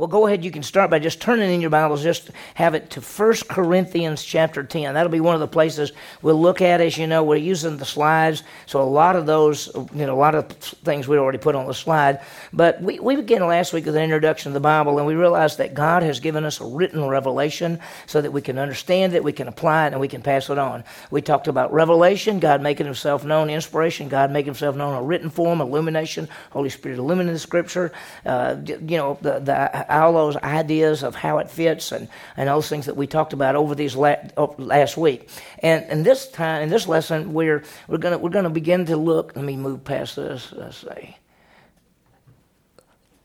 Well, go ahead. You can start by just turning in your Bibles. Just have it to 1 Corinthians chapter 10. That'll be one of the places we'll look at. As you know, we're using the slides. So a lot of those, you know, a lot of things we already put on the slide. But we, we began last week with an introduction to the Bible, and we realized that God has given us a written revelation so that we can understand it, we can apply it, and we can pass it on. We talked about revelation, God making himself known, inspiration, God making himself known in a written form, illumination, Holy Spirit illuminating the scripture. Uh, you know, the, the all those ideas of how it fits and, and those things that we talked about over these la- uh, last week. And, and this time, in this lesson, we're, we're going we're gonna begin to look. Let me move past this. Let's see.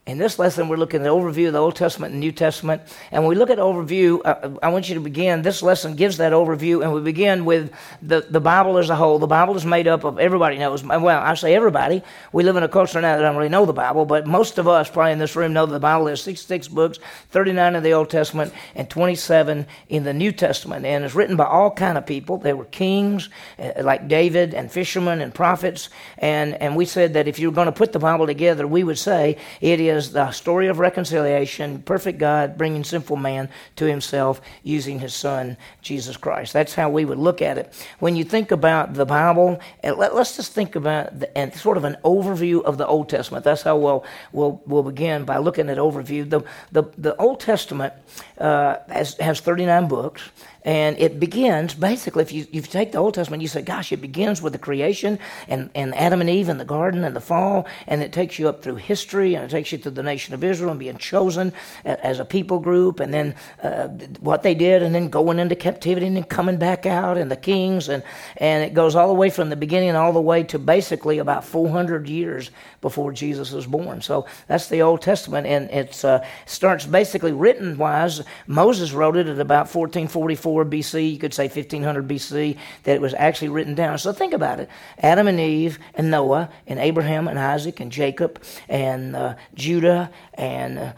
In this lesson, we're looking at the overview of the Old Testament and New Testament. And when we look at overview, uh, I want you to begin. This lesson gives that overview, and we begin with the, the Bible as a whole. The Bible is made up of everybody knows. Well, I say everybody. We live in a culture now that I don't really know the Bible, but most of us probably in this room know that the Bible is 66 books, 39 in the Old Testament, and 27 in the New Testament. And it's written by all kind of people. They were kings uh, like David and fishermen and prophets. And, and we said that if you were going to put the Bible together, we would say it is is the story of reconciliation, perfect God bringing sinful man to himself using his son, Jesus Christ. That's how we would look at it. When you think about the Bible, let, us just think about the, and sort of an overview of the Old Testament. That's how we'll, we'll, we'll begin by looking at overview. The, the, the Old Testament uh, has, has 39 books. And it begins, basically, if you, if you take the Old Testament, you say, gosh, it begins with the creation and, and Adam and Eve in the garden and the fall, and it takes you up through history, and it takes you to the nation of Israel and being chosen as a people group, and then uh, what they did, and then going into captivity and then coming back out, and the kings, and, and it goes all the way from the beginning all the way to basically about 400 years before Jesus was born. So that's the Old Testament, and it uh, starts basically written wise. Moses wrote it at about 1444 BC, you could say 1500 BC, that it was actually written down. So think about it Adam and Eve, and Noah, and Abraham, and Isaac, and Jacob, and uh, Judah, and uh,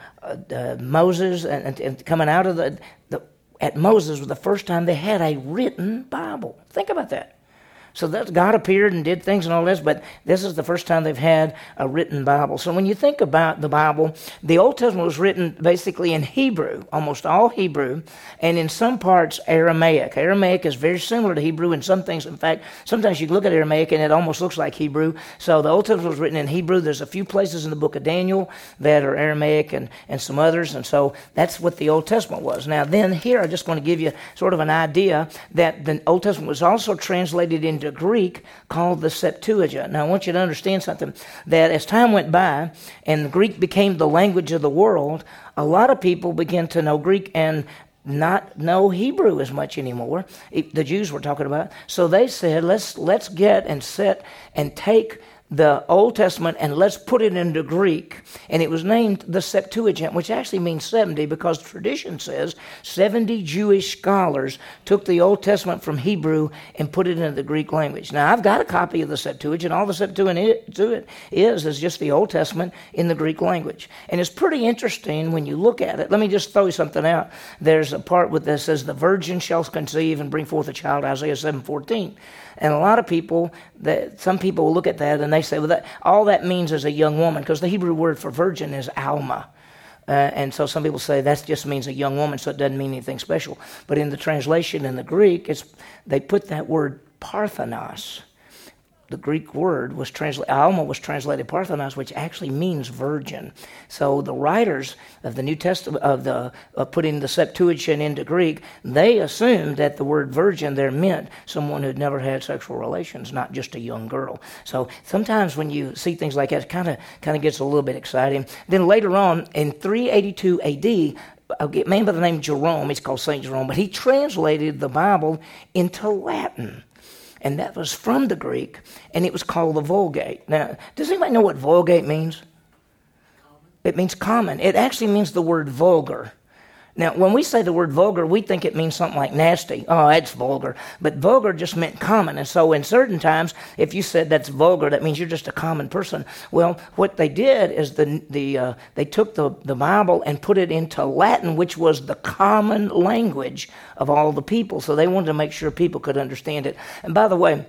uh, Moses, and, and, and, coming out of the, the, at Moses was the first time they had a written Bible. Think about that. So that God appeared and did things and all this, but this is the first time they've had a written Bible. So when you think about the Bible, the Old Testament was written basically in Hebrew, almost all Hebrew, and in some parts Aramaic. Aramaic is very similar to Hebrew in some things. In fact, sometimes you look at Aramaic and it almost looks like Hebrew. So the Old Testament was written in Hebrew. There's a few places in the book of Daniel that are Aramaic and, and some others, and so that's what the Old Testament was. Now, then here I just want to give you sort of an idea that the Old Testament was also translated into Greek called the Septuagint. Now, I want you to understand something that as time went by and Greek became the language of the world, a lot of people began to know Greek and not know Hebrew as much anymore. the Jews were talking about. So they said, let's, let's get and sit and take the Old Testament and let's put it into Greek. And it was named the Septuagint, which actually means 70 because tradition says 70 Jewish scholars took the Old Testament from Hebrew and put it into the Greek language. Now, I've got a copy of the Septuagint. All the Septuagint is is just the Old Testament in the Greek language. And it's pretty interesting when you look at it. Let me just throw you something out. There's a part with that says, The virgin shall conceive and bring forth a child, Isaiah 7.14. And a lot of people, that some people will look at that and they say, well, that, all that means is a young woman, because the Hebrew word for virgin is alma. Uh, and so some people say that just means a young woman, so it doesn't mean anything special. But in the translation in the Greek, it's, they put that word parthenos the Greek word was translated, Alma was translated Parthenos, which actually means virgin. So the writers of the New Testament, of the of putting the Septuagint into Greek, they assumed that the word virgin there meant someone who'd never had sexual relations, not just a young girl. So sometimes when you see things like that, it kind of kind of gets a little bit exciting. Then later on, in 382 A.D., a man by the name of Jerome, he's called Saint Jerome, but he translated the Bible into Latin and that was from the Greek, and it was called the Vulgate. Now, does anybody know what Vulgate means? It means common. It actually means the word vulgar. Now, when we say the word vulgar, we think it means something like nasty. Oh, that's vulgar. But vulgar just meant common. And so, in certain times, if you said that's vulgar, that means you're just a common person. Well, what they did is the, the, uh, they took the, the Bible and put it into Latin, which was the common language of all the people. So, they wanted to make sure people could understand it. And by the way,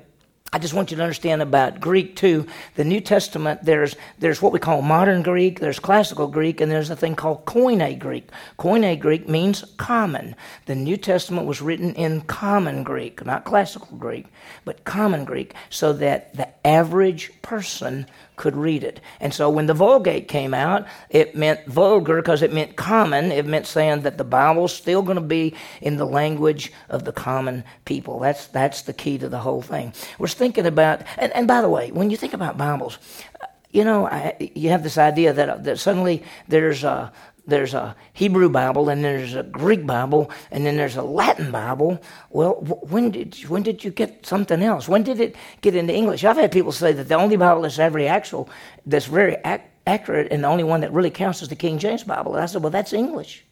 I just want you to understand about Greek too. The New Testament, there's there's what we call modern Greek, there's classical Greek, and there's a thing called Koine Greek. Koine Greek means common. The New Testament was written in common Greek, not classical Greek, but common Greek, so that the average person could read it. And so when the Vulgate came out, it meant vulgar because it meant common. It meant saying that the Bible's still going to be in the language of the common people. That's, that's the key to the whole thing. We're thinking about, and, and by the way, when you think about Bibles, uh, you know, I, you have this idea that, uh, that suddenly there's a, there's a Hebrew Bible and there's a Greek Bible and then there's a Latin Bible. Well, when did when did you get something else? When did it get into English? I've had people say that the only Bible that's ever actual, that's very ac- accurate, and the only one that really counts is the King James Bible. And I said, well, that's English.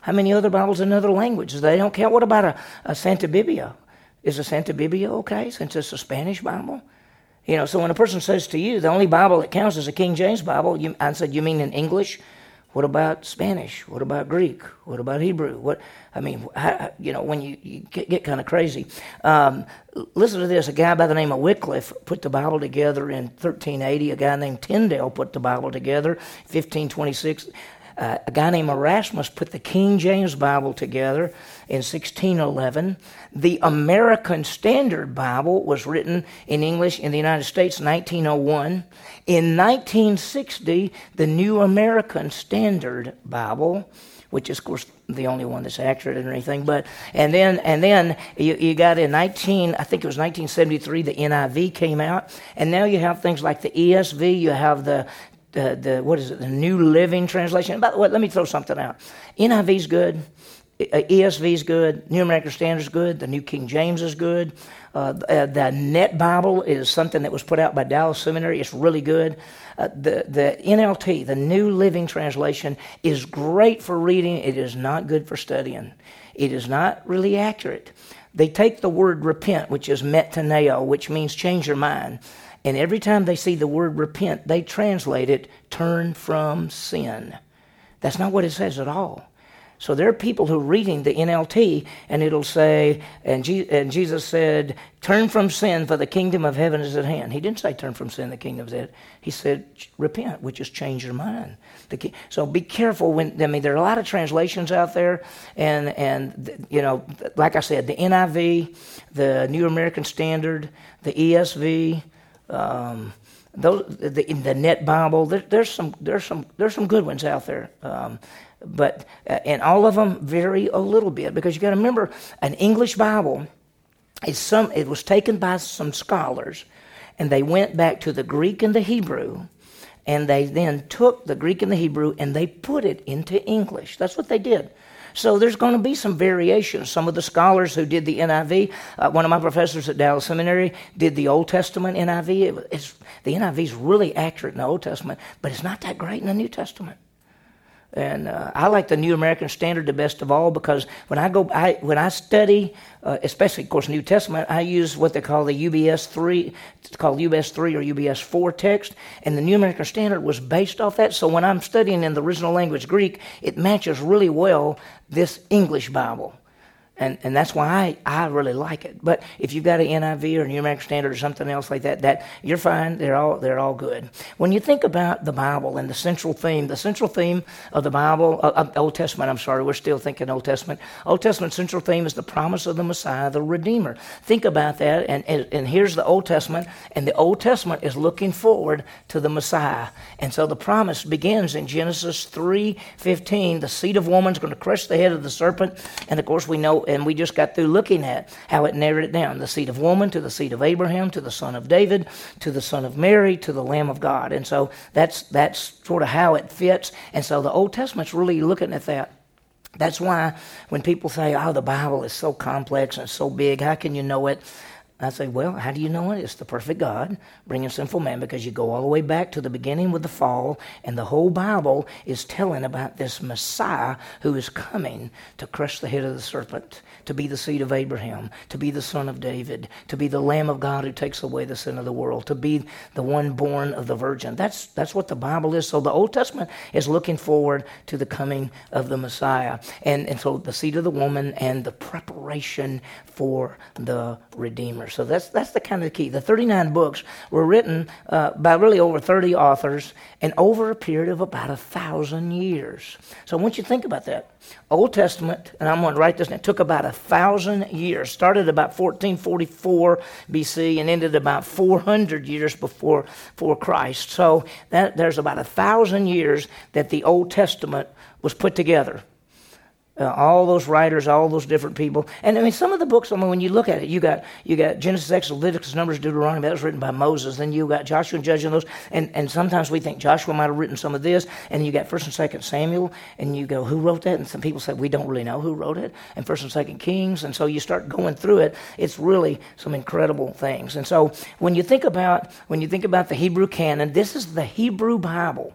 How many other Bibles in other languages? They don't count. What about a, a Santa Biblia? Is a Santa Biblia okay since it's a Spanish Bible? You know, so when a person says to you, the only Bible that counts is a King James Bible, you, I said, you mean in English? What about Spanish? What about Greek? What about Hebrew? What I mean, how, you know, when you, you get, get kind of crazy. Um, listen to this: a guy by the name of Wycliffe put the Bible together in 1380. A guy named Tyndale put the Bible together 1526. Uh, a guy named Erasmus put the King James Bible together in 1611. The American Standard Bible was written in English in the United States in 1901. In 1960, the New American Standard Bible, which is, of course, the only one that's accurate or anything. But and then and then you, you got in 19, I think it was 1973, the NIV came out, and now you have things like the ESV. You have the the, the what is it? The New Living Translation. By the way, let me throw something out. NIV's good. ESV is good. New American Standard is good. The New King James is good. Uh, uh, the Net Bible is something that was put out by Dallas Seminary. It's really good. Uh, the, the NLT, the New Living Translation, is great for reading. It is not good for studying. It is not really accurate. They take the word repent, which is metaneo, which means change your mind. And every time they see the word repent, they translate it turn from sin. That's not what it says at all. So there are people who are reading the NLT and it'll say, and, Je- and, Jesus said, turn from sin for the kingdom of heaven is at hand. He didn't say turn from sin, the kingdom is at hand. He said repent, which is change your mind. Ki- so be careful when, I mean, there are a lot of translations out there and, and, you know, like I said, the NIV, the New American Standard, the ESV, um, those, the, the Net Bible, there, there's some, there's some, there's some good ones out there. Um, but uh, and all of them vary a little bit because you got to remember an English Bible is some it was taken by some scholars and they went back to the Greek and the Hebrew and they then took the Greek and the Hebrew and they put it into English. That's what they did. So there's going to be some variations. Some of the scholars who did the NIV, uh, one of my professors at Dallas Seminary did the Old Testament NIV. It, the NIV is really accurate in the Old Testament, but it's not that great in the New Testament. And uh, I like the New American Standard the best of all because when I go, I, when I study, uh, especially of course New Testament, I use what they call the UBS three, it's called UBS three or UBS four text, and the New American Standard was based off that. So when I'm studying in the original language Greek, it matches really well this English Bible and and that's why I, I really like it. But if you've got an NIV or New American Standard or something else like that, that you're fine. They're all they're all good. When you think about the Bible and the central theme, the central theme of the Bible, uh, Old Testament. I'm sorry, we're still thinking Old Testament. Old Testament central theme is the promise of the Messiah, the Redeemer. Think about that, and and, and here's the Old Testament, and the Old Testament is looking forward to the Messiah, and so the promise begins in Genesis three fifteen. The seed of woman's going to crush the head of the serpent, and of course we know and we just got through looking at how it narrowed it down the seed of woman to the seed of Abraham to the son of David to the son of Mary to the Lamb of God. And so that's, that's sort of how it fits. And so the Old Testament's really looking at that. That's why when people say, oh, the Bible is so complex and so big, how can you know it? I say, well, how do you know it? It's the perfect God bringing sinful man because you go all the way back to the beginning with the fall, and the whole Bible is telling about this Messiah who is coming to crush the head of the serpent, to be the seed of Abraham, to be the son of David, to be the Lamb of God who takes away the sin of the world, to be the one born of the Virgin. That's, that's what the Bible is. So the Old Testament is looking forward to the coming of the Messiah. And, and so the seed of the woman and the preparation for the Redeemer. So that's, that's the kind of key. The 39 books were written uh, by really over 30 authors and over a period of about a thousand years. So want you think about that. Old Testament, and I'm going to write this, it took about a thousand years. Started about 1444 BC and ended about 400 years before, before Christ. So that, there's about a thousand years that the Old Testament was put together. Uh, all those writers, all those different people, and I mean, some of the books. I mean, when you look at it, you got you got Genesis, Exodus, Leviticus, Numbers, Deuteronomy. That was written by Moses. Then you got Joshua and Judges and those. And and sometimes we think Joshua might have written some of this. And you got First and Second Samuel, and you go, who wrote that? And some people say we don't really know who wrote it. And First and Second Kings. And so you start going through it. It's really some incredible things. And so when you think about when you think about the Hebrew canon, this is the Hebrew Bible.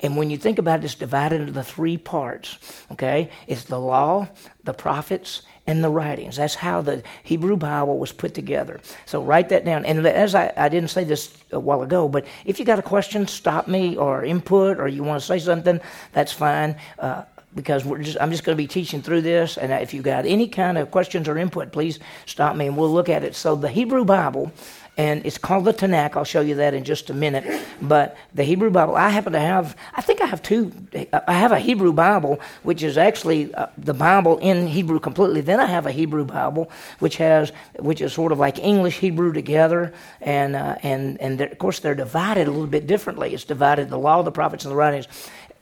And when you think about it, it's divided into the three parts. Okay? It's the law, the prophets, and the writings. That's how the Hebrew Bible was put together. So write that down. And as I, I didn't say this a while ago, but if you got a question, stop me or input or you want to say something, that's fine. Uh, because just, I'm just going to be teaching through this. And if you've got any kind of questions or input, please stop me and we'll look at it. So, the Hebrew Bible and it's called the Tanakh. I'll show you that in just a minute. But the Hebrew Bible, I happen to have, I think I have two. I have a Hebrew Bible, which is actually uh, the Bible in Hebrew completely. Then I have a Hebrew Bible, which has, which is sort of like English Hebrew together, and uh, and and of course they're divided a little bit differently. It's divided the law, the prophets, and the writings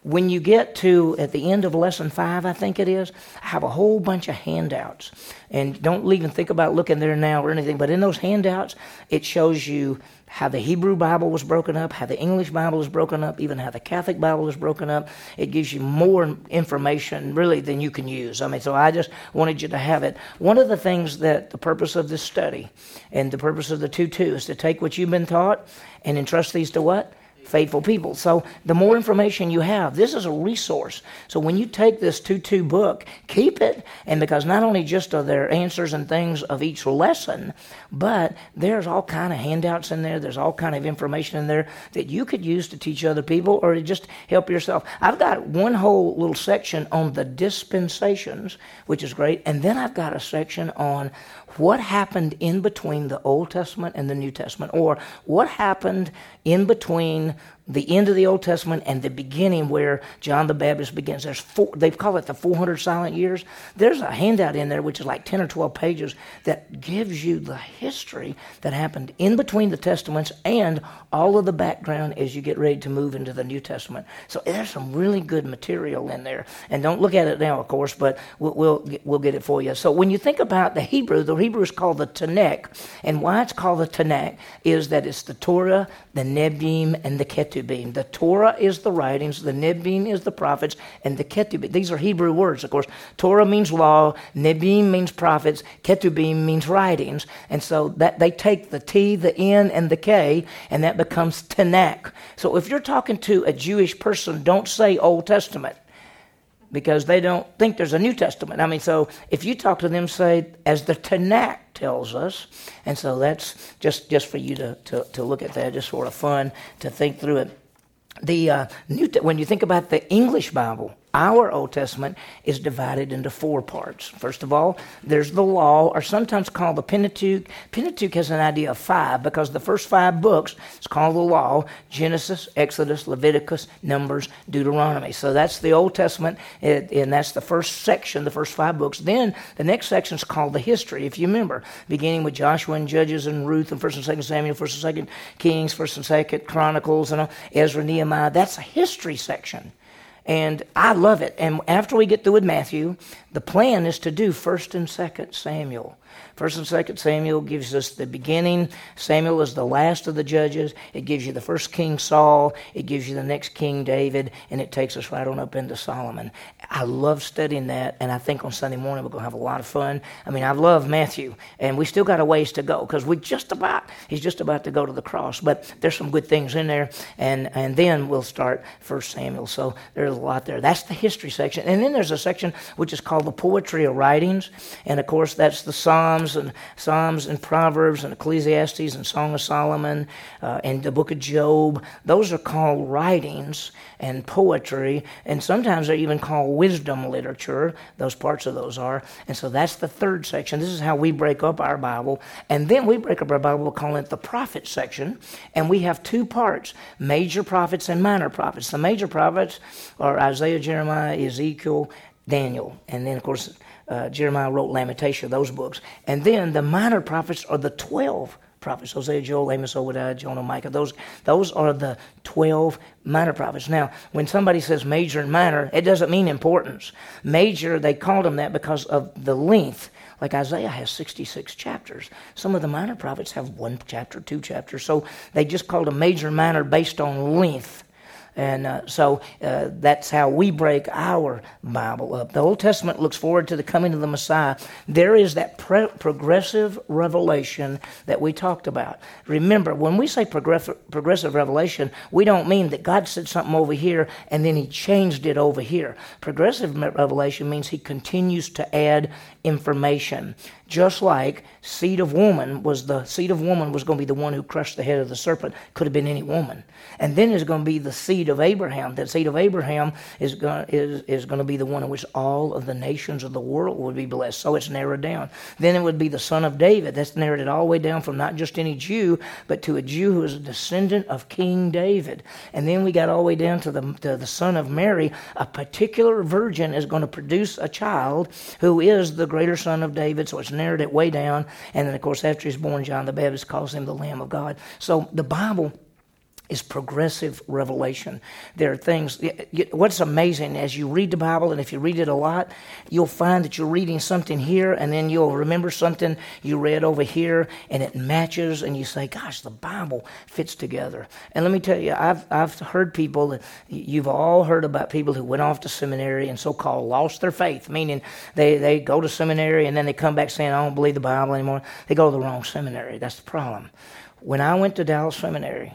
when you get to at the end of lesson five, I think it is, I have a whole bunch of handouts. And don't even think about looking there now or anything, but in those handouts, it shows you how the Hebrew Bible was broken up, how the English Bible is broken up, even how the Catholic Bible is broken up. It gives you more information, really, than you can use. I mean, so I just wanted you to have it. One of the things that the purpose of this study and the purpose of the 2 2 is to take what you've been taught and entrust these to what? Faithful people. So the more information you have, this is a resource. So when you take this 2-2 book, keep it. And because not only just are there answers and things of each lesson, but there's all kind of handouts in there. There's all kind of information in there that you could use to teach other people or to just help yourself. I've got one whole little section on the dispensations, which is great. And then I've got a section on what happened in between the Old Testament and the New Testament, or what happened in between the end of the Old Testament and the beginning where John the Baptist begins. There's four, they call it the 400 silent years. There's a handout in there which is like 10 or 12 pages that gives you the history that happened in between the testaments and all of the background as you get ready to move into the New Testament. So there's some really good material in there. And don't look at it now, of course, but we'll, we'll, we'll get it for you. So when you think about the Hebrew, the Hebrew is called the Tanakh. And why it's called the Tanakh is that it's the Torah, the Nebiim, and the Ketuvim. Ketubim. The Torah is the writings, the Nebiim is the prophets, and the Ketubim. These are Hebrew words, of course. Torah means law, Nebiim means prophets, Ketubim means writings. And so that they take the T, the N, and the K, and that becomes Tanakh. So if you're talking to a Jewish person, don't say Old Testament because they don't think there's a New Testament. I mean, so if you talk to them, say, as the Tanakh tells us. And so that's just, just for you to, to, to look at that, just sort of fun to think through it. The uh, New, when you think about the English Bible, our Old Testament is divided into four parts. First of all, there's the law, or sometimes called the Pentateuch. Pentateuch has an idea of five because the first five books is called the law Genesis, Exodus, Leviticus, Numbers, Deuteronomy. So that's the Old Testament, and that's the first section, the first five books. Then the next section is called the history, if you remember, beginning with Joshua and Judges and Ruth and 1st and 2nd Samuel, 1st and 2nd Kings, 1st and 2nd Chronicles, and uh, Ezra, Nehemiah. That's a history section. And I love it. And after we get through with Matthew, the plan is to do 1st and 2nd Samuel. First and Second Samuel gives us the beginning. Samuel is the last of the judges. It gives you the first King Saul. It gives you the next King David, and it takes us right on up into Solomon. I love studying that, and I think on Sunday morning we're going to have a lot of fun. I mean, I love Matthew, and we still got a ways to go because we just about he's just about to go to the cross, but there's some good things in there, and and then we'll start First Samuel. So there's a lot there. That's the history section, and then there's a section which is called the poetry of writings, and of course that's the song Psalms and Psalms and Proverbs and Ecclesiastes and Song of Solomon uh, and the book of Job. Those are called writings and poetry, and sometimes they're even called wisdom literature. Those parts of those are. And so that's the third section. This is how we break up our Bible. And then we break up our Bible calling it the prophet section. And we have two parts major prophets and minor prophets. The major prophets are Isaiah, Jeremiah, Ezekiel, Daniel. And then, of course, uh, Jeremiah wrote Lamentation, those books. And then the minor prophets are the 12 prophets Hosea, Joel, Amos, Obadiah, Jonah, Micah. Those, those are the 12 minor prophets. Now, when somebody says major and minor, it doesn't mean importance. Major, they called them that because of the length. Like Isaiah has 66 chapters. Some of the minor prophets have one chapter, two chapters. So they just called them major and minor based on length. And uh, so uh, that's how we break our Bible up. The Old Testament looks forward to the coming of the Messiah. There is that pre- progressive revelation that we talked about. Remember, when we say progressive, progressive revelation, we don't mean that God said something over here and then he changed it over here. Progressive revelation means he continues to add information. Just like seed of woman was the seed of woman was going to be the one who crushed the head of the serpent. Could have been any woman. And then there's going to be the seed of Abraham. That seed of Abraham is going, is, is going to be the one in which all of the nations of the world would be blessed. So it's narrowed down. Then it would be the son of David. That's narrowed it all the way down from not just any Jew, but to a Jew who is a descendant of King David. And then we got all the way down to the, to the son of Mary. A particular virgin is going to produce a child who is the greater son of David. So it's narrowed it way down. And then, of course, after he's born, John the Baptist calls him the Lamb of God. So the Bible is progressive revelation. There are things, what's amazing as you read the Bible, and if you read it a lot, you'll find that you're reading something here, and then you'll remember something you read over here, and it matches, and you say, Gosh, the Bible fits together. And let me tell you, I've, I've heard people, that you've all heard about people who went off to seminary and so called lost their faith, meaning they, they go to seminary and then they come back saying, I don't believe the Bible anymore. They go to the wrong seminary. That's the problem. When I went to Dallas Seminary,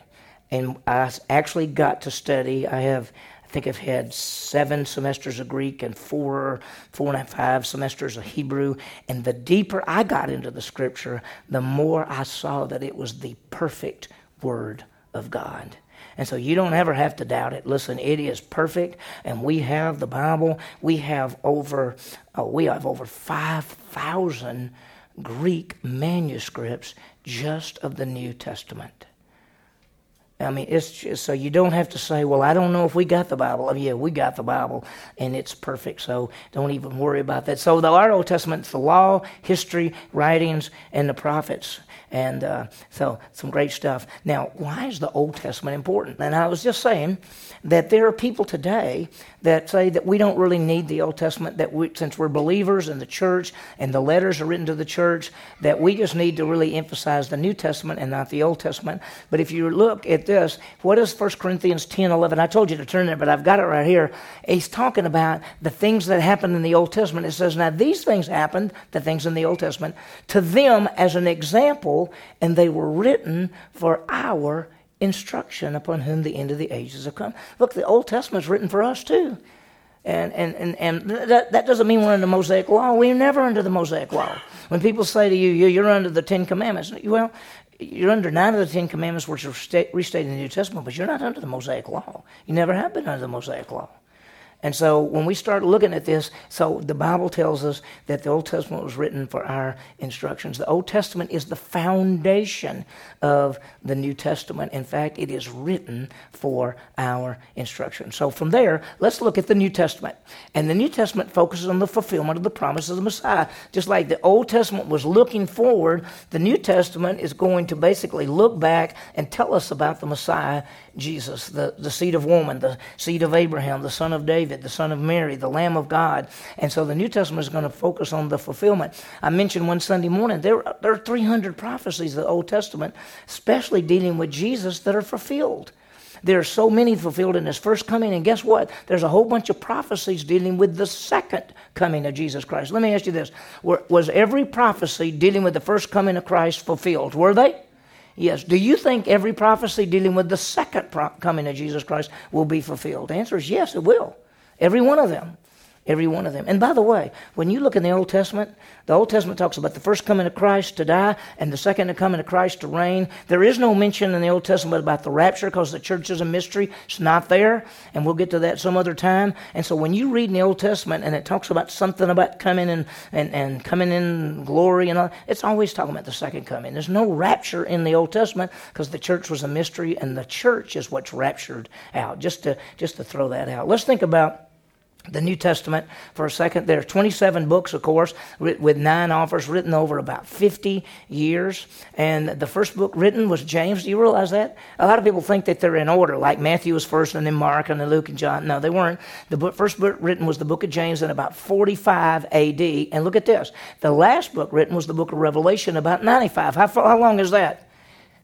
and I actually got to study. I have, I think I've had seven semesters of Greek and four, four and a half semesters of Hebrew. And the deeper I got into the scripture, the more I saw that it was the perfect word of God. And so you don't ever have to doubt it. Listen, it is perfect, and we have the Bible. We have over, oh, we have over five thousand Greek manuscripts just of the New Testament. I mean, it's just, so you don't have to say, well, I don't know if we got the Bible. Oh, yeah, we got the Bible, and it's perfect. So don't even worry about that. So the our Old Testament, the law, history, writings, and the prophets. And uh, so some great stuff. Now, why is the Old Testament important? And I was just saying that there are people today that say that we don't really need the Old Testament, that we, since we're believers in the church and the letters are written to the church, that we just need to really emphasize the New Testament and not the Old Testament. But if you look at this, what is 1 Corinthians 10 11? I told you to turn there, but I've got it right here. He's talking about the things that happened in the Old Testament. It says, Now these things happened, the things in the Old Testament, to them as an example and they were written for our instruction upon whom the end of the ages have come. Look, the Old Testament is written for us too. And, and, and, and that, that doesn't mean we're under the Mosaic Law. We're never under the Mosaic Law. When people say to you, you're under the Ten Commandments, well, you're under nine of the Ten Commandments, which are restated in the New Testament, but you're not under the Mosaic Law. You never have been under the Mosaic Law. And so when we start looking at this, so the Bible tells us that the Old Testament was written for our instructions. The Old Testament is the foundation of the New Testament. In fact, it is written for our instruction. So from there, let's look at the New Testament. And the New Testament focuses on the fulfillment of the promise of the Messiah. Just like the Old Testament was looking forward, the New Testament is going to basically look back and tell us about the Messiah, Jesus, the, the seed of woman, the seed of Abraham, the son of David David, the son of Mary, the Lamb of God. And so the New Testament is going to focus on the fulfillment. I mentioned one Sunday morning, there, there are 300 prophecies of the Old Testament, especially dealing with Jesus, that are fulfilled. There are so many fulfilled in his first coming, and guess what? There's a whole bunch of prophecies dealing with the second coming of Jesus Christ. Let me ask you this Was every prophecy dealing with the first coming of Christ fulfilled? Were they? Yes. Do you think every prophecy dealing with the second pro- coming of Jesus Christ will be fulfilled? The answer is yes, it will. Every one of them. Every one of them. And by the way, when you look in the Old Testament, the Old Testament talks about the first coming of Christ to die and the second coming of Christ to reign. There is no mention in the Old Testament about the rapture because the church is a mystery. It's not there, and we'll get to that some other time. And so when you read in the Old Testament and it talks about something about coming in and, and coming in glory and all, it's always talking about the second coming. There's no rapture in the Old Testament because the church was a mystery and the church is what's raptured out. Just to just to throw that out. Let's think about the New Testament for a second. There are 27 books, of course, with nine authors written over about 50 years. And the first book written was James. Do you realize that? A lot of people think that they're in order, like Matthew was first, and then Mark, and then Luke and John. No, they weren't. The book, first book written was the book of James in about 45 AD. And look at this. The last book written was the book of Revelation about 95. How, how long is that?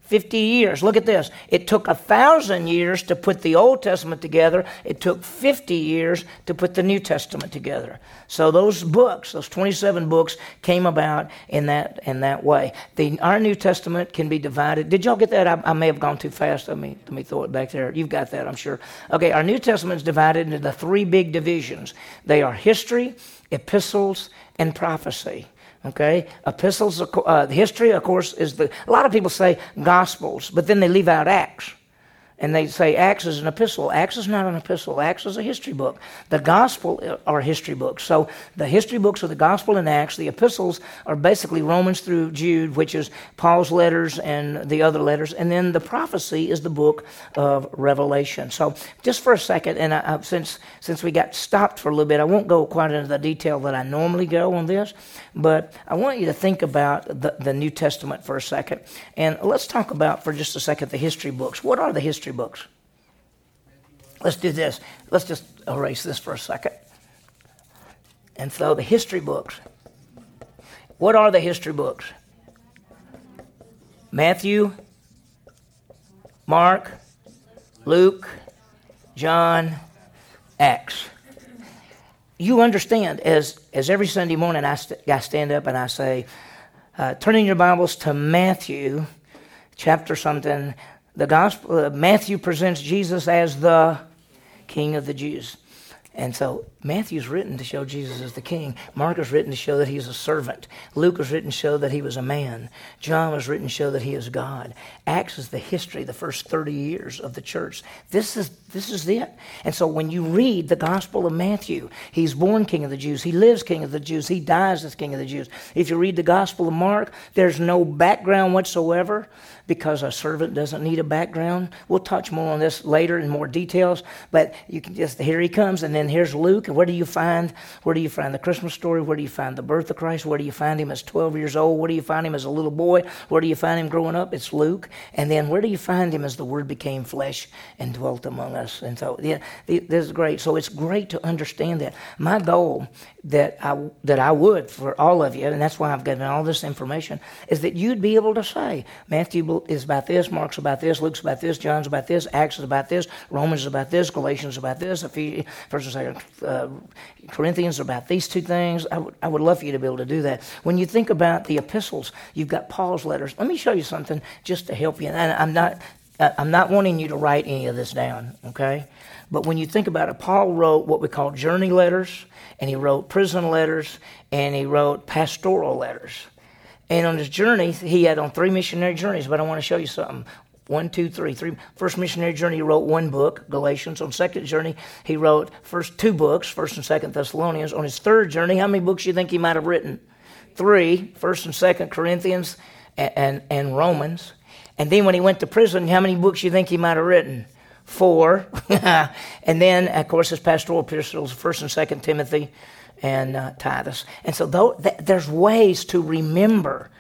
50 years. Look at this. It took a thousand years to put the Old Testament together. It took 50 years to put the New Testament together. So those books, those 27 books, came about in that in that way. The, our New Testament can be divided. Did y'all get that? I, I, may have gone too fast. Let me let me throw it back there. You've got that, I'm sure. Okay, our New Testament is divided into the three big divisions. They are history, epistles, and prophecy. Okay, epistles, uh, history, of course, is the. A lot of people say gospels, but then they leave out Acts and they say Acts is an epistle. Acts is not an epistle. Acts is a history book. The gospel are history books. So the history books are the gospel and Acts. The epistles are basically Romans through Jude, which is Paul's letters and the other letters. And then the prophecy is the book of Revelation. So just for a second, and I, since since we got stopped for a little bit, I won't go quite into the detail that I normally go on this, but I want you to think about the, the New Testament for a second. And let's talk about for just a second the history books. What are the history history books. Let's do this. Let's just erase this for a second. And so the history books. What are the history books? Matthew, Mark, Luke, John, Acts. You understand, as, as every Sunday morning I, st- I stand up and I say, uh, turning your Bibles to Matthew chapter something, the gospel uh, Matthew presents Jesus as the King of the Jews. And so Matthew's written to show Jesus is the king. Mark is written to show that he's a servant. Luke was written to show that he was a man. John was written to show that he is God. Acts is the history, the first 30 years of the church. This is, this is it. And so when you read the Gospel of Matthew, he's born king of the Jews. He lives king of the Jews. He dies as king of the Jews. If you read the Gospel of Mark, there's no background whatsoever because a servant doesn't need a background. We'll touch more on this later in more details, but you can just, here he comes, and then here's Luke. Where do you find, where do you find the Christmas story? Where do you find the birth of Christ? Where do you find him as 12 years old? Where do you find him as a little boy? Where do you find him growing up? It's Luke. And then where do you find him as the Word became flesh and dwelt among us? And so, yeah, this is great. So it's great to understand that. My goal that I, that I would for all of you, and that's why I've given all this information, is that you'd be able to say, Matthew is about this, Mark's about this, Luke's about this, John's about this, Acts is about this, Romans is about this, Galatians is about this, Ephesians, First and Second uh, Uh, Corinthians about these two things. I would, I would love for you to be able to do that. When you think about the epistles, you've got Paul's letters. Let me show you something just to help you. And I'm not, I'm not wanting you to write any of this down, okay? But when you think about it, Paul wrote what we call journey letters, and he wrote prison letters, and he wrote pastoral letters. And on his journey, he had on three missionary journeys, but I want to show you something. One, two, three, three. First missionary journey, he wrote one book, Galatians. On second journey, he wrote first two books, First and Second Thessalonians. On his third journey, how many books do you think he might have written? Three, First and Second Corinthians and, and, and Romans. And then when he went to prison, how many books do you think he might have written? Four. and then, of course, his pastoral epistles, First and Second Timothy, and uh, Titus. And so th- there's ways to remember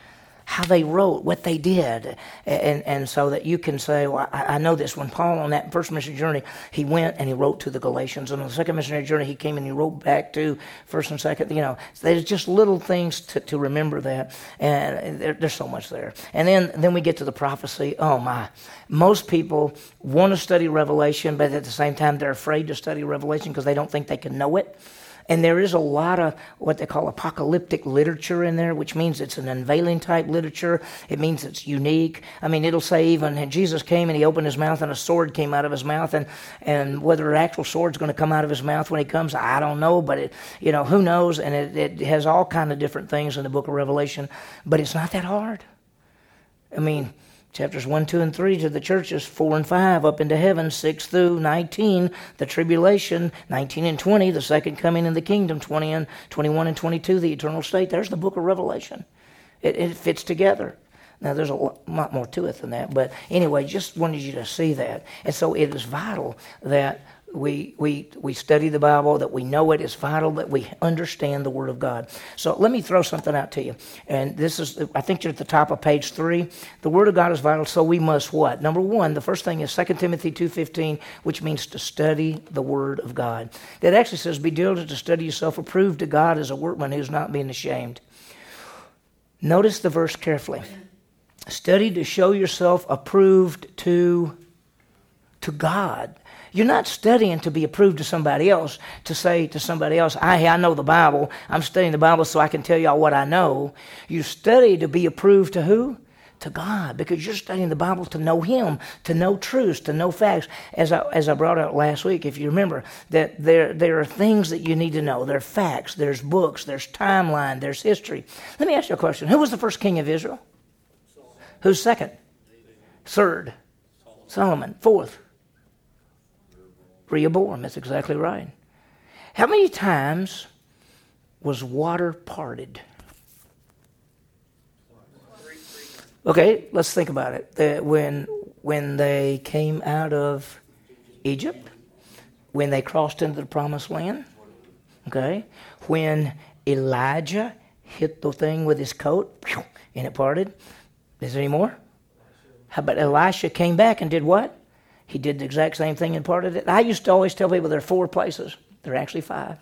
how they wrote, what they did. And, and so that you can say, well, I, I, know this. When Paul on that first missionary journey, he went and he wrote to the Galatians. And on the second missionary journey, he came and he wrote back to first and second. You know, there's just little things to, to remember that. And there, there's so much there. And then, then we get to the prophecy. Oh my. Most people want to study Revelation, but at the same time, they're afraid to study Revelation because they don't think they can know it And there is a lot of what they call apocalyptic literature in there, which means it's an unveiling type literature. It means it's unique. I mean, it'll say even Jesus came and he opened his mouth and a sword came out of his mouth, and, and whether an actual sword's going to come out of his mouth when he comes, I don't know, but it, you know, who knows? And it, it has all kind of different things in the book of Revelation, but it's not that hard. I mean, chapters 1, 2, and 3 to the churches, 4 and 5 up into heaven, 6 through 19, the tribulation, 19 and 20, the second coming in the kingdom, 20 and 21 and 22, the eternal state. There's the book of Revelation. It, it fits together. Now, there's a lot more to it than that, but anyway, just wanted you to see that. And so it is vital that we, we, we study the Bible, that we know it. It's vital that we understand the Word of God. So let me throw something out to you. And this is, I think you're at the top of page three. The Word of God is vital, so we must what? Number one, the first thing is 2 Timothy 2.15, which means to study the Word of God. That actually says, be diligent to study yourself, approved to God as a workman who's not being ashamed. Notice the verse carefully. Study to show yourself approved to, to God. You're not studying to be approved to somebody else, to say to somebody else, I, I know the Bible. I'm studying the Bible so I can tell y'all what I know. You study to be approved to who? To God, because you're studying the Bible to know Him, to know truths, to know facts. As I, as I brought out last week, if you remember, that there, there are things that you need to know. There are facts, there's books, there's timeline, there's history. Let me ask you a question. Who was the first king of Israel? Who's second? Third? Solomon. Fourth? Rehoboam. That's exactly right. How many times was water parted? Okay, let's think about it. When when they came out of Egypt, when they crossed into the promised land, okay, when Elijah hit the thing with his coat and it parted. Is there any more? How about Elisha came back and did what? He did the exact same thing and parted it. I used to always tell people there are four places. There are actually five.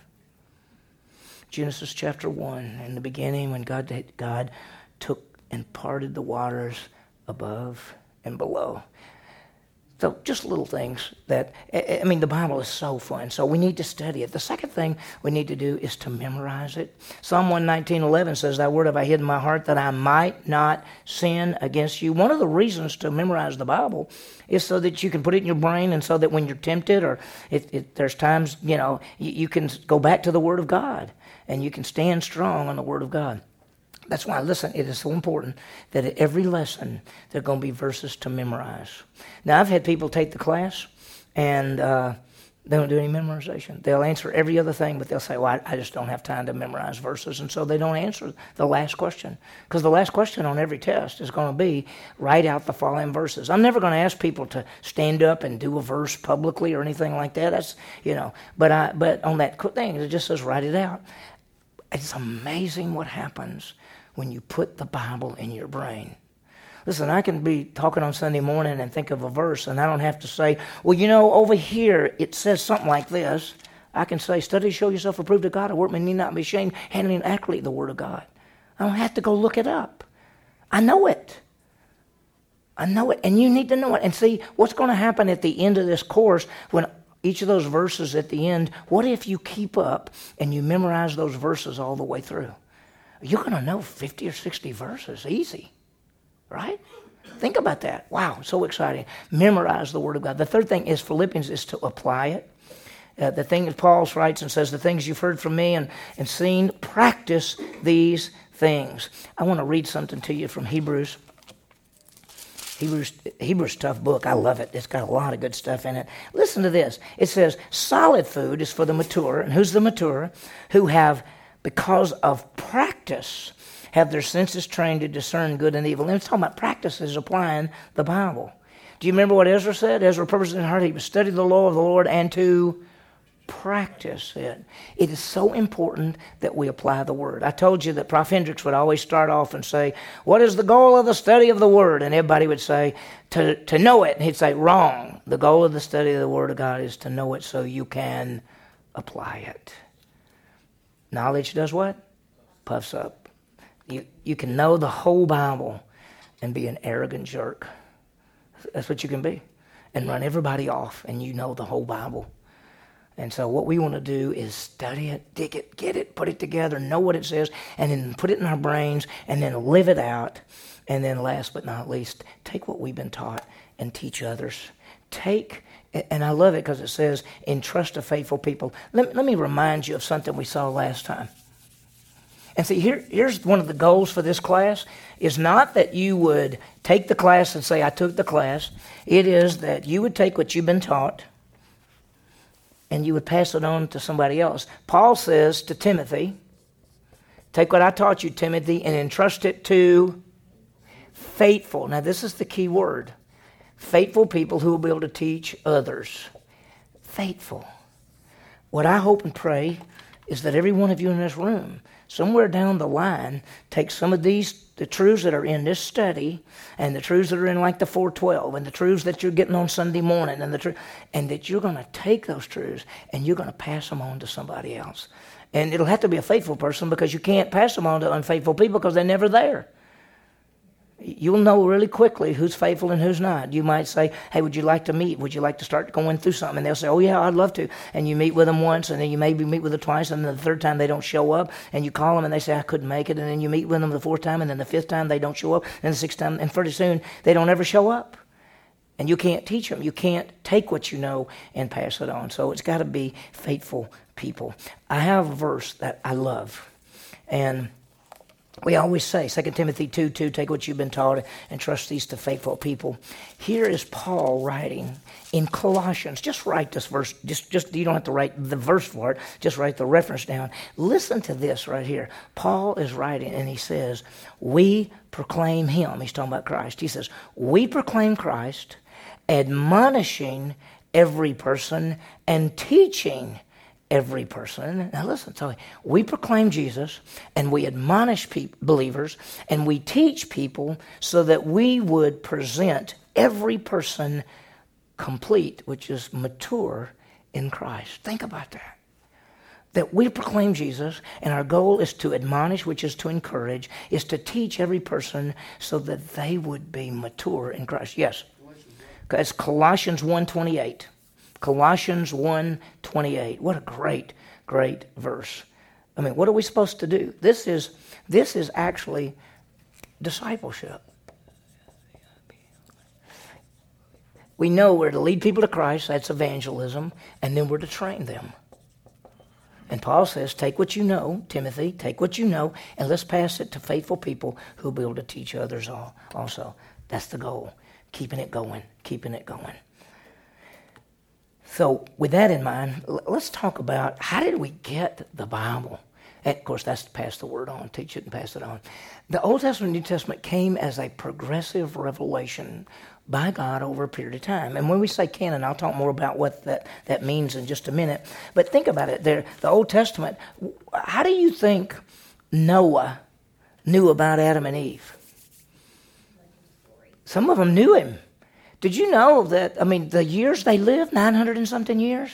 Genesis chapter 1, in the beginning, when God, God took and parted the waters above and below. So just little things that, I mean, the Bible is so fun. So we need to study it. The second thing we need to do is to memorize it. Psalm 119, 11 says, Thy word have I hid in my heart that I might not sin against you. One of the reasons to memorize the Bible is so that you can put it in your brain and so that when you're tempted or if, if there's times, you know, you, you can go back to the Word of God and you can stand strong on the Word of God. That's why, listen, it is so important that at every lesson there are going to be verses to memorize. Now, I've had people take the class and uh, they don't do any memorization. They'll answer every other thing, but they'll say, Well, I, I just don't have time to memorize verses. And so they don't answer the last question. Because the last question on every test is going to be write out the following verses. I'm never going to ask people to stand up and do a verse publicly or anything like that. That's, you know, but, I, but on that thing, it just says write it out. It's amazing what happens when you put the Bible in your brain. Listen, I can be talking on Sunday morning and think of a verse, and I don't have to say, well, you know, over here it says something like this. I can say, study show yourself approved of God, a workman need not be ashamed, handling accurately the Word of God. I don't have to go look it up. I know it. I know it, and you need to know it. And see what's going to happen at the end of this course when each of those verses at the end. What if you keep up and you memorize those verses all the way through? You're going to know 50 or 60 verses easy, right? Think about that. Wow, so exciting. Memorize the Word of God. The third thing is Philippians is to apply it. Uh, the thing that Paul writes and says, the things you've heard from me and, and seen, practice these things. I want to read something to you from Hebrews. Hebrews, Hebrews tough book. I love it. It's got a lot of good stuff in it. Listen to this. It says, solid food is for the mature. And who's the mature? Who have because of practice, have their senses trained to discern good and evil. And it's talking about practices applying the Bible. Do you remember what Ezra said? Ezra purposed in heart he would study the law of the Lord and to practice it. It is so important that we apply the word. I told you that Prof. Hendricks would always start off and say, What is the goal of the study of the word? And everybody would say, To, to know it. And he'd say, Wrong. The goal of the study of the word of God is to know it so you can apply it. Knowledge does what? Puffs up. You, you can know the whole Bible and be an arrogant jerk. That's what you can be. And run everybody off, and you know the whole Bible. And so, what we want to do is study it, dig it, get it, put it together, know what it says, and then put it in our brains, and then live it out. And then, last but not least, take what we've been taught and teach others. Take, and I love it because it says, entrust to faithful people. Let, let me remind you of something we saw last time. And see, here, here's one of the goals for this class is not that you would take the class and say, I took the class. It is that you would take what you've been taught and you would pass it on to somebody else. Paul says to Timothy, Take what I taught you, Timothy, and entrust it to faithful. Now, this is the key word faithful people who will be able to teach others. Faithful. What I hope and pray is that every one of you in this room somewhere down the line, take some of these, the truths that are in this study, and the truths that are in like the 412, and the truths that you're getting on Sunday morning, and the truth, and that you're going to take those truths and you're going to pass them on to somebody else. And it'll have to be a faithful person because you can't pass them on to unfaithful people because they're never there you'll know really quickly who's faithful and who's not. You might say, Hey, would you like to meet? Would you like to start going through something? And they'll say, Oh, yeah, I'd love to. And you meet with them once, and then you maybe meet with them twice, and then the third time they don't show up, and you call them and they say, I couldn't make it. And then you meet with them the fourth time, and then the fifth time they don't show up, and the sixth time, and pretty soon they don't ever show up. And you can't teach them. You can't take what you know and pass it on. So it's got to be faithful people. I have a verse that I love. And we always say, 2 Timothy 2 2, take what you've been taught and trust these to faithful people. Here is Paul writing in Colossians. Just write this verse. Just, just you don't have to write the verse for it. Just write the reference down. Listen to this right here. Paul is writing and he says, We proclaim him. He's talking about Christ. He says, We proclaim Christ, admonishing every person and teaching every person. Now listen, so we proclaim Jesus and we admonish pe- believers and we teach people so that we would present every person complete, which is mature in Christ. Think about that. That we proclaim Jesus, and our goal is to admonish, which is to encourage, is to teach every person so that they would be mature in Christ. Yes. Because Colossians 1.28. Colossians 1:28. What a great great verse. I mean, what are we supposed to do? This is this is actually discipleship. We know we're to lead people to Christ, that's evangelism, and then we're to train them. And Paul says, take what you know, Timothy, take what you know, and let's pass it to faithful people who'll be able to teach others all also. That's the goal. Keeping it going, keeping it going. So, with that in mind, let's talk about how did we get the Bible? And of course, that's to pass the word on, teach it and pass it on. The Old Testament and New Testament came as a progressive revelation by God over a period of time. And when we say canon, I'll talk more about what that, that means in just a minute. But think about it. There, the Old Testament, how do you think Noah knew about Adam and Eve? Some of them knew him. Did you know that, I mean, the years they lived, 900 and something years?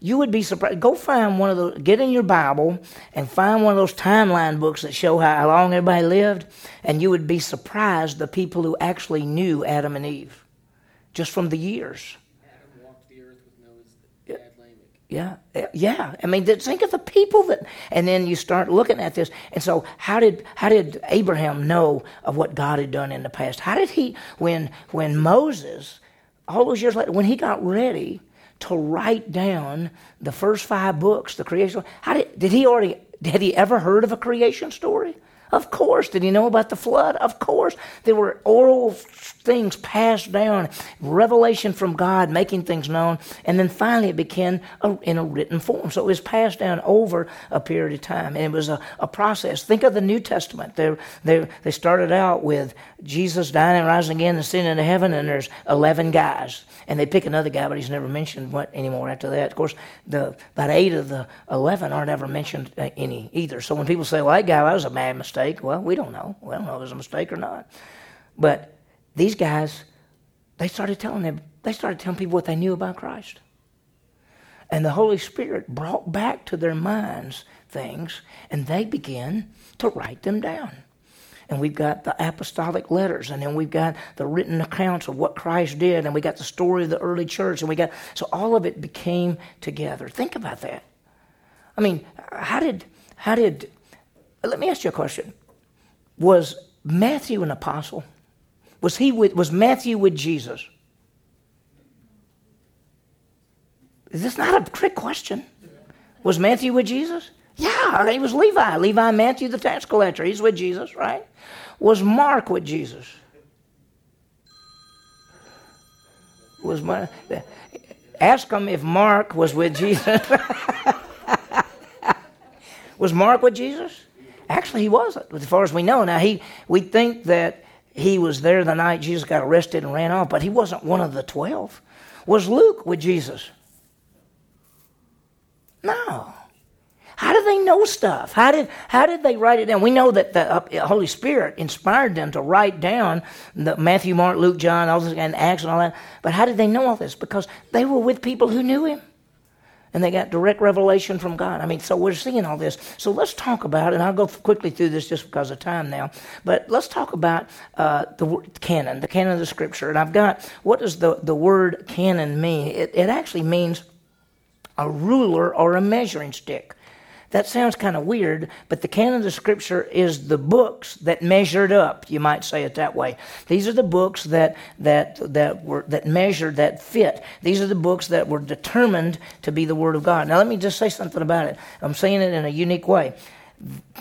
You would be surprised. Go find one of those, get in your Bible and find one of those timeline books that show how long everybody lived, and you would be surprised the people who actually knew Adam and Eve just from the years. Yeah, yeah. I mean, think of the people that, and then you start looking at this. And so, how did how did Abraham know of what God had done in the past? How did he, when when Moses, all those years later, when he got ready to write down the first five books, the creation, how did did he already had he ever heard of a creation story? Of course. Did he know about the flood? Of course. There were oral things passed down, revelation from God, making things known, and then finally it became a, in a written form. So it was passed down over a period of time, and it was a, a process. Think of the New Testament. They, they, they started out with Jesus dying and rising again and ascending into heaven, and there's 11 guys. And they pick another guy, but he's never mentioned what anymore after that. Of course, the, about eight of the 11 aren't ever mentioned uh, any either. So when people say, well, that guy, that was a bad mistake, well, we don't know. We don't know if it was a mistake or not. But these guys, they started telling them, they started telling people what they knew about Christ. And the Holy Spirit brought back to their minds things, and they began to write them down. and we've got the apostolic letters, and then we've got the written accounts of what Christ did, and we got the story of the early church, and we got so all of it became together. Think about that. I mean, how did how did let me ask you a question. Was Matthew an apostle? Was he with was Matthew with Jesus? Is this not a trick question? Was Matthew with Jesus? Yeah, he was Levi. Levi Matthew, the tax collector. He's with Jesus, right? Was Mark with Jesus? Was Mark, ask him if Mark was with Jesus. was Mark with Jesus? Actually, he wasn't, as far as we know. Now, he, we think that he was there the night Jesus got arrested and ran off, but he wasn't one of the twelve. Was Luke with Jesus? No. How did they know stuff? How did, how did they write it down? We know that the uh, Holy Spirit inspired them to write down the Matthew, Mark, Luke, John, all this, and Acts and all that. But how did they know all this? Because they were with people who knew him. And they got direct revelation from God. I mean, so we're seeing all this. So let's talk about, and I'll go quickly through this just because of time now, but let's talk about uh, the canon, the canon of the Scripture. And I've got, what does the, the word canon mean? It, it actually means a ruler or a measuring stick. That sounds kind of weird, but the canon of Scripture is the books that measured up. You might say it that way. These are the books that that that were that measured, that fit. These are the books that were determined to be the Word of God. Now, let me just say something about it. I'm saying it in a unique way.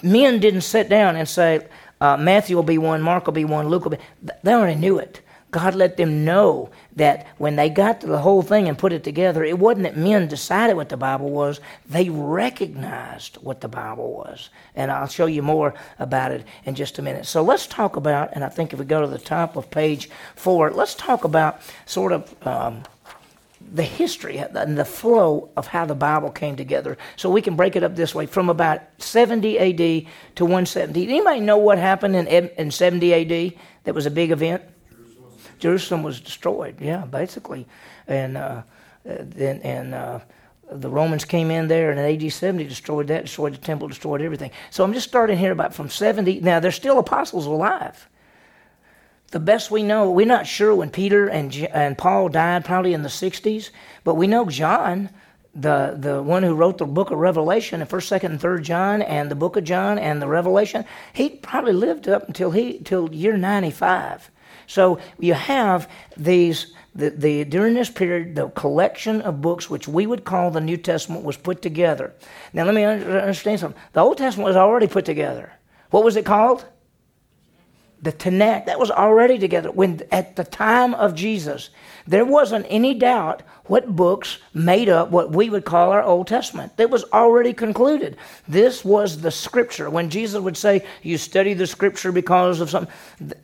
Men didn't sit down and say, uh, Matthew will be one, Mark will be one, Luke will be. They already knew it. God let them know that when they got to the whole thing and put it together, it wasn't that men decided what the Bible was, they recognized what the Bible was. And I'll show you more about it in just a minute. So let's talk about, and I think if we go to the top of page four, let's talk about sort of. Um, the history and the flow of how the Bible came together. So we can break it up this way from about 70 AD to 170. Anybody know what happened in, in 70 AD that was a big event? Jerusalem was destroyed. Yeah, basically, and uh, then and uh, the Romans came in there and in AD 70 destroyed that, destroyed the temple, destroyed everything. So I'm just starting here about from 70. Now there's still apostles alive. The best we know, we're not sure when Peter and and Paul died, probably in the 60s, but we know John the the one who wrote the book of Revelation, and First, Second, and Third John, and the book of John, and the Revelation, he probably lived up until he till year ninety five. So you have these, the, the, during this period, the collection of books, which we would call the New Testament, was put together. Now, let me understand something. The Old Testament was already put together. What was it called? The Tanakh, that was already together. When at the time of Jesus, there wasn't any doubt what books made up what we would call our Old Testament. It was already concluded. This was the Scripture. When Jesus would say, "You study the Scripture because of something,"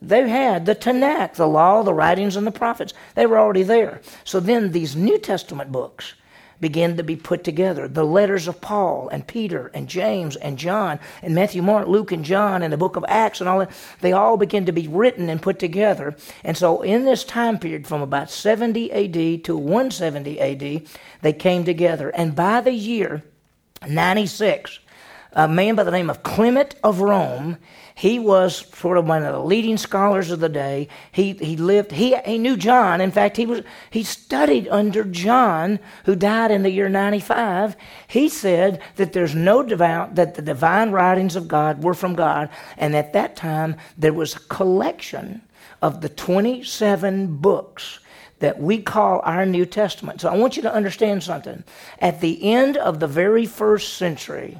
they had the Tanakh, the law, the writings, and the prophets. They were already there. So then, these New Testament books began to be put together. The letters of Paul and Peter and James and John and Matthew, Mark, Luke, and John and the book of Acts and all that, they all began to be written and put together. And so in this time period from about 70 AD to 170 AD, they came together. And by the year 96, a man by the name of Clement of Rome he was sort of one of the leading scholars of the day. He, he lived, he, he knew John. In fact, he, was, he studied under John, who died in the year 95. He said that there's no doubt that the divine writings of God were from God. And at that time, there was a collection of the 27 books that we call our New Testament. So I want you to understand something. At the end of the very first century,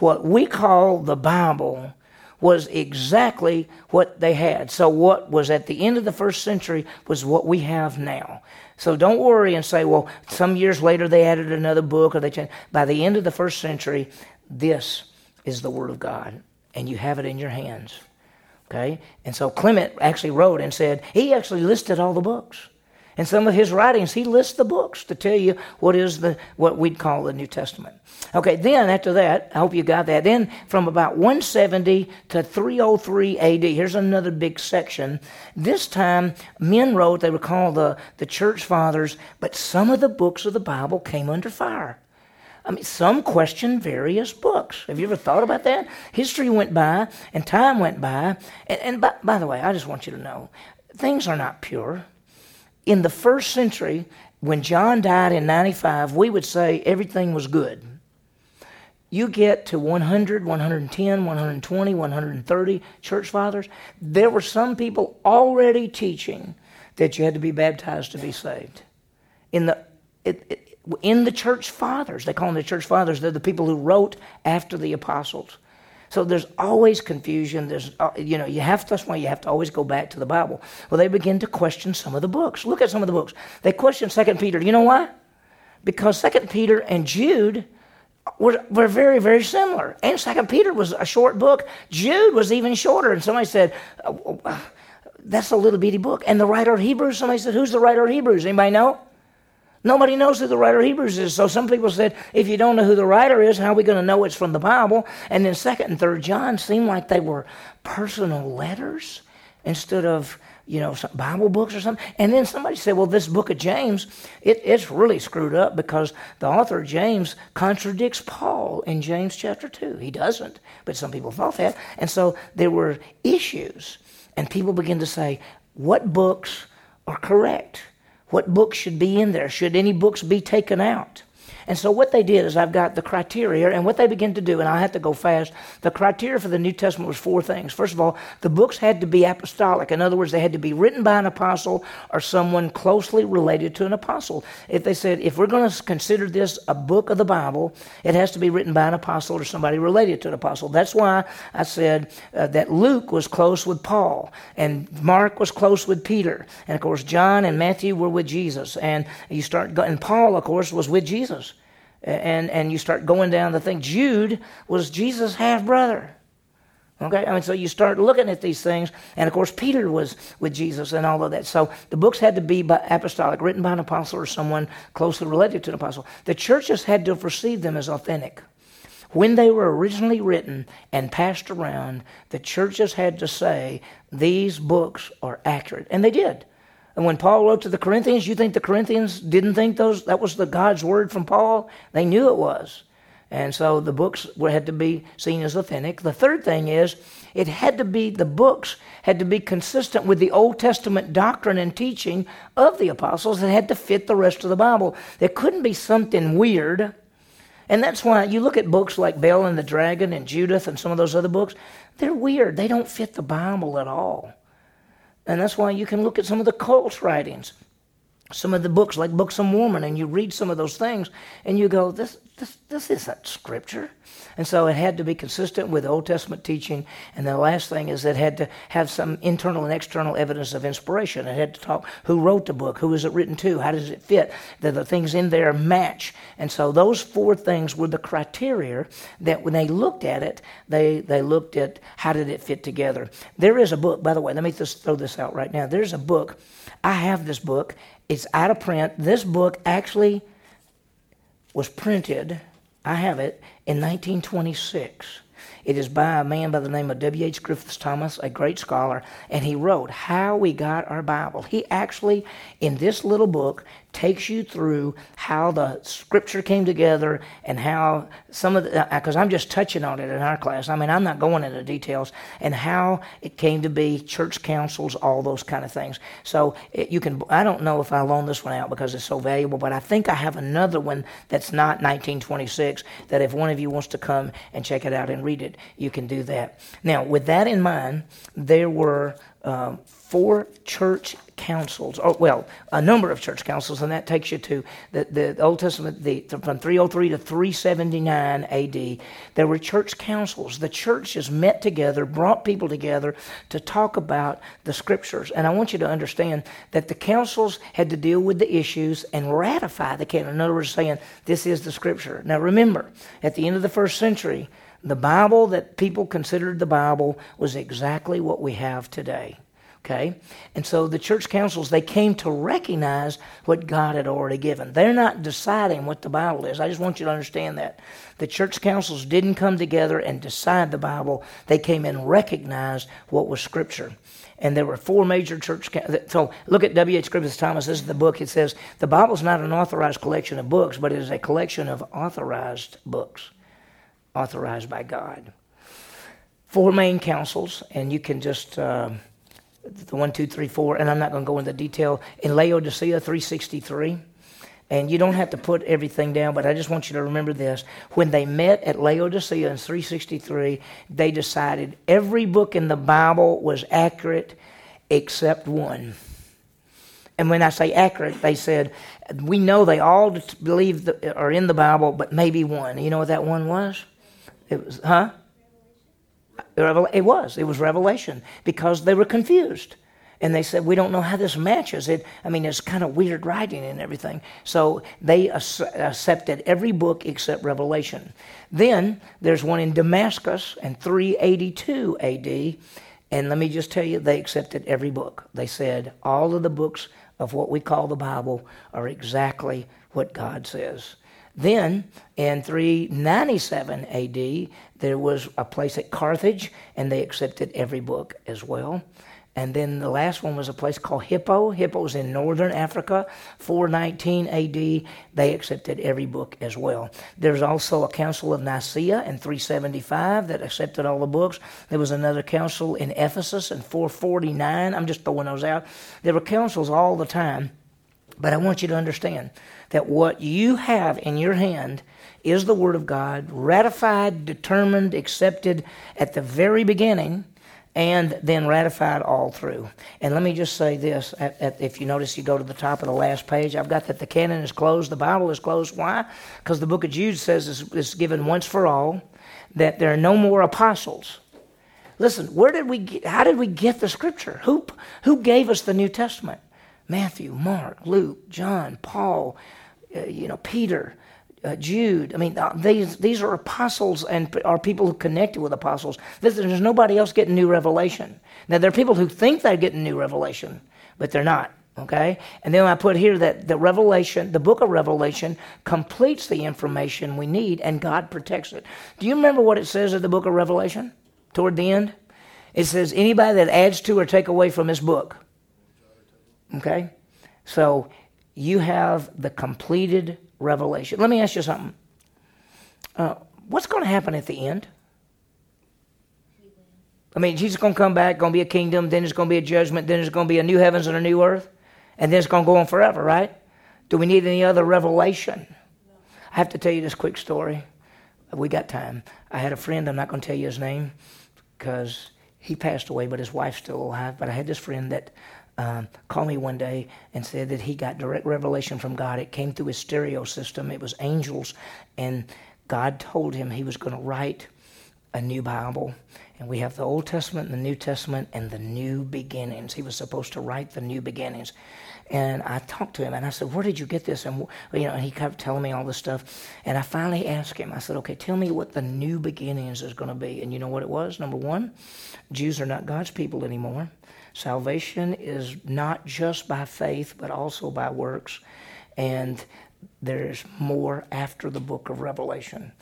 what we call the Bible was exactly what they had. So, what was at the end of the first century was what we have now. So, don't worry and say, well, some years later they added another book or they changed. By the end of the first century, this is the Word of God, and you have it in your hands. Okay? And so Clement actually wrote and said, he actually listed all the books. In some of his writings, he lists the books to tell you what is the what we'd call the New Testament. Okay, then after that, I hope you got that. Then from about 170 to 303 AD, here's another big section. This time, men wrote, they were called the, the church fathers, but some of the books of the Bible came under fire. I mean, some question various books. Have you ever thought about that? History went by and time went by. And, and by, by the way, I just want you to know things are not pure. In the first century, when John died in 95, we would say everything was good. You get to 100, 110, 120, 130 church fathers, there were some people already teaching that you had to be baptized to be saved. In the, it, it, in the church fathers, they call them the church fathers, they're the people who wrote after the apostles. So there's always confusion. There's, uh, you know, you have to, that's why you have to always go back to the Bible. Well, they begin to question some of the books. Look at some of the books. They question Second Peter. Do you know why? Because Second Peter and Jude were, were very, very similar. And Second Peter was a short book. Jude was even shorter. And somebody said, oh, oh, that's a little bitty book. And the writer of Hebrews, somebody said, who's the writer of Hebrews? Anybody know? Nobody knows who the writer of Hebrews is. So some people said, if you don't know who the writer is, how are we going to know it's from the Bible? And then second and third John seemed like they were personal letters instead of, you know, Bible books or something. And then somebody said, well, this book of James, it, it's really screwed up because the author James contradicts Paul in James chapter 2. He doesn't, but some people thought that. And so there were issues. And people begin to say, what books are correct? What books should be in there? Should any books be taken out? And so what they did is I've got the criteria, and what they begin to do, and I have to go fast. The criteria for the New Testament was four things. First of all, the books had to be apostolic. In other words, they had to be written by an apostle or someone closely related to an apostle. If they said, if we're going to consider this a book of the Bible, it has to be written by an apostle or somebody related to an apostle. That's why I said uh, that Luke was close with Paul, and Mark was close with Peter, and of course John and Matthew were with Jesus, and you start, and Paul, of course, was with Jesus and and you start going down the thing. Jude was Jesus' half brother. Okay, I mean, so you start looking at these things, and of course, Peter was with Jesus and all of that. So the books had to be apostolic, written by an apostle or someone closely related to an apostle. The churches had to perceive them as authentic. When they were originally written and passed around, the churches had to say, These books are accurate. And they did. And when Paul wrote to the Corinthians, you think the Corinthians didn't think those that was the God's word from Paul? They knew it was. And so the books had to be seen as authentic. The third thing is it had to be the books had to be consistent with the Old Testament doctrine and teaching of the apostles. It had to fit the rest of the Bible. There couldn't be something weird. And that's why you look at books like Bel and the Dragon and Judith and some of those other books, they're weird. They don't fit the Bible at all. And that's why you can look at some of the cult's writings, some of the books like Books of Mormon, and you read some of those things, and you go, this, this, this isn't scripture. And so it had to be consistent with Old Testament teaching. And the last thing is it had to have some internal and external evidence of inspiration. It had to talk who wrote the book, who was it written to, how does it fit, that the things in there match. And so those four things were the criteria that when they looked at it, they, they looked at how did it fit together. There is a book, by the way, let me just throw this out right now. There's a book. I have this book. It's out of print. This book actually was printed, I have it, in 1926. It is by a man by the name of W.H. Griffiths Thomas, a great scholar, and he wrote How We Got Our Bible. He actually, in this little book, takes you through how the scripture came together and how some of the, because uh, I'm just touching on it in our class. I mean, I'm not going into details, and how it came to be, church councils, all those kind of things. So it, you can, I don't know if I loan this one out because it's so valuable, but I think I have another one that's not 1926 that if one of you wants to come and check it out and read it, you can do that. Now, with that in mind, there were um, four church councils, or well, a number of church councils, and that takes you to the, the Old Testament the, from 303 to 379 AD. There were church councils. The churches met together, brought people together to talk about the scriptures. And I want you to understand that the councils had to deal with the issues and ratify the canon. In other words, saying, this is the scripture. Now remember, at the end of the first century, the Bible that people considered the Bible was exactly what we have today. Okay? And so the church councils, they came to recognize what God had already given. They're not deciding what the Bible is. I just want you to understand that. The church councils didn't come together and decide the Bible, they came and recognized what was Scripture. and there were four major church. So look at W.H. Griffith Thomas. This is the book. It says the Bible is not an authorized collection of books, but it is a collection of authorized books, authorized by God. Four main councils, and you can just. Uh, the one, two, three, four, and I'm not going to go into detail. In Laodicea 363, and you don't have to put everything down, but I just want you to remember this. When they met at Laodicea in 363, they decided every book in the Bible was accurate except one. And when I say accurate, they said, we know they all believe the, are in the Bible, but maybe one. You know what that one was? It was, huh? It was. It was Revelation because they were confused and they said, We don't know how this matches. It, I mean, it's kind of weird writing and everything. So they accepted every book except Revelation. Then there's one in Damascus in 382 AD. And let me just tell you, they accepted every book. They said, All of the books of what we call the Bible are exactly what God says. Then in 397 AD, there was a place at Carthage, and they accepted every book as well. And then the last one was a place called Hippo. Hippo was in northern Africa, 419 AD. They accepted every book as well. There's also a Council of Nicaea in 375 that accepted all the books. There was another council in Ephesus in 449. I'm just throwing those out. There were councils all the time. But I want you to understand that what you have in your hand is the Word of God, ratified, determined, accepted at the very beginning and then ratified all through. And let me just say this at, at, if you notice, you go to the top of the last page, I've got that the canon is closed, the Bible is closed. Why? Because the book of Jude says it's, it's, given once for all, that there are no more apostles. Listen, where did we get, how did we get the scripture? Who, who gave us the New Testament? Matthew, Mark, Luke, John, Paul, uh, you know, Peter uh, Jude. I mean, uh, these, these are apostles and are people who connected with apostles. There's, there's nobody else getting new revelation. Now, there are people who think they're getting new revelation, but they're not. Okay? And then I put here that the Revelation, the book of Revelation, completes the information we need and God protects it. Do you remember what it says in the book of Revelation toward the end? It says, anybody that adds to or take away from this book. Okay? So you have the completed revelation. Let me ask you something. Uh, what's going to happen at the end? I mean, Jesus going to come back, going to be a kingdom, then it's going to be a judgment, then it's going to be a new heavens and a new earth, and then it's going to go on forever, right? Do we need any other revelation? I have to tell you this quick story. We got time. I had a friend, I'm not going to tell you his name because he passed away, but his wife's still alive. But I had this friend that um, called me one day and said that he got direct revelation from God. It came through his stereo system, it was angels, and God told him he was going to write a new Bible. And we have the Old Testament and the New Testament and the new beginnings. He was supposed to write the new beginnings. And I talked to him and I said, Where did you get this? And, you know, and he kept telling me all this stuff. And I finally asked him, I said, Okay, tell me what the new beginnings is going to be. And you know what it was? Number one, Jews are not God's people anymore. Salvation is not just by faith, but also by works. And there's more after the book of Revelation.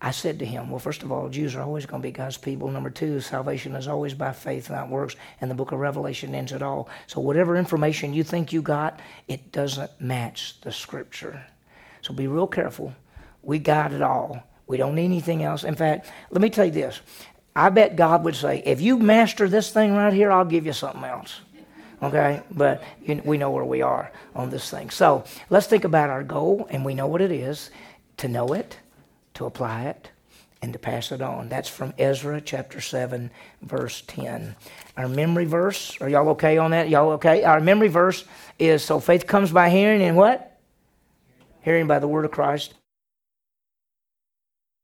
I said to him, Well, first of all, Jews are always going to be God's people. Number two, salvation is always by faith, not works. And the book of Revelation ends it all. So, whatever information you think you got, it doesn't match the scripture. So, be real careful. We got it all. We don't need anything else. In fact, let me tell you this I bet God would say, if you master this thing right here, I'll give you something else. Okay? But you, we know where we are on this thing. So let's think about our goal, and we know what it is to know it, to apply it, and to pass it on. That's from Ezra chapter 7, verse 10. Our memory verse, are y'all okay on that? Y'all okay? Our memory verse is so faith comes by hearing, and what? Hearing by the word of Christ.